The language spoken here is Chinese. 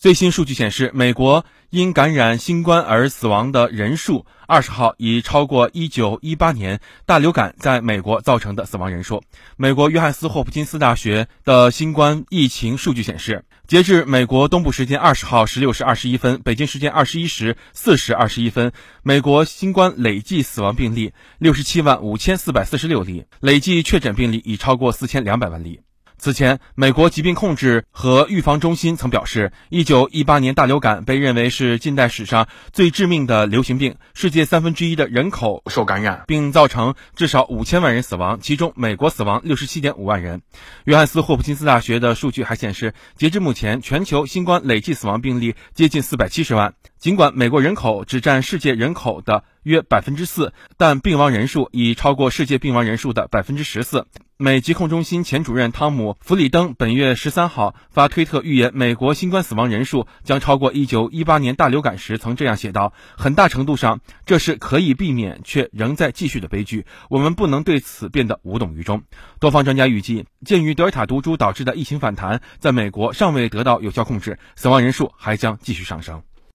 最新数据显示，美国因感染新冠而死亡的人数，二十号已超过一九一八年大流感在美国造成的死亡人数。美国约翰斯霍普金斯大学的新冠疫情数据显示，截至美国东部时间二十号十六时二十一分，北京时间二十一时四时二十一分，美国新冠累计死亡病例六十七万五千四百四十六例，累计确诊病例已超过四千两百万例。此前，美国疾病控制和预防中心曾表示，1918年大流感被认为是近代史上最致命的流行病，世界三分之一的人口受感染，并造成至少五千万人死亡，其中美国死亡六十七点五万人。约翰斯霍普金斯大学的数据还显示，截至目前，全球新冠累计死亡病例接近四百七十万。尽管美国人口只占世界人口的约百分之四，但病亡人数已超过世界病亡人数的百分之十四。美疾控中心前主任汤姆·弗里登本月十三号发推特预言，美国新冠死亡人数将超过一九一八年大流感时曾这样写道：“很大程度上，这是可以避免却仍在继续的悲剧。我们不能对此变得无动于衷。”多方专家预计，鉴于德尔塔毒株导致的疫情反弹在美国尚未得到有效控制，死亡人数还将继续上升。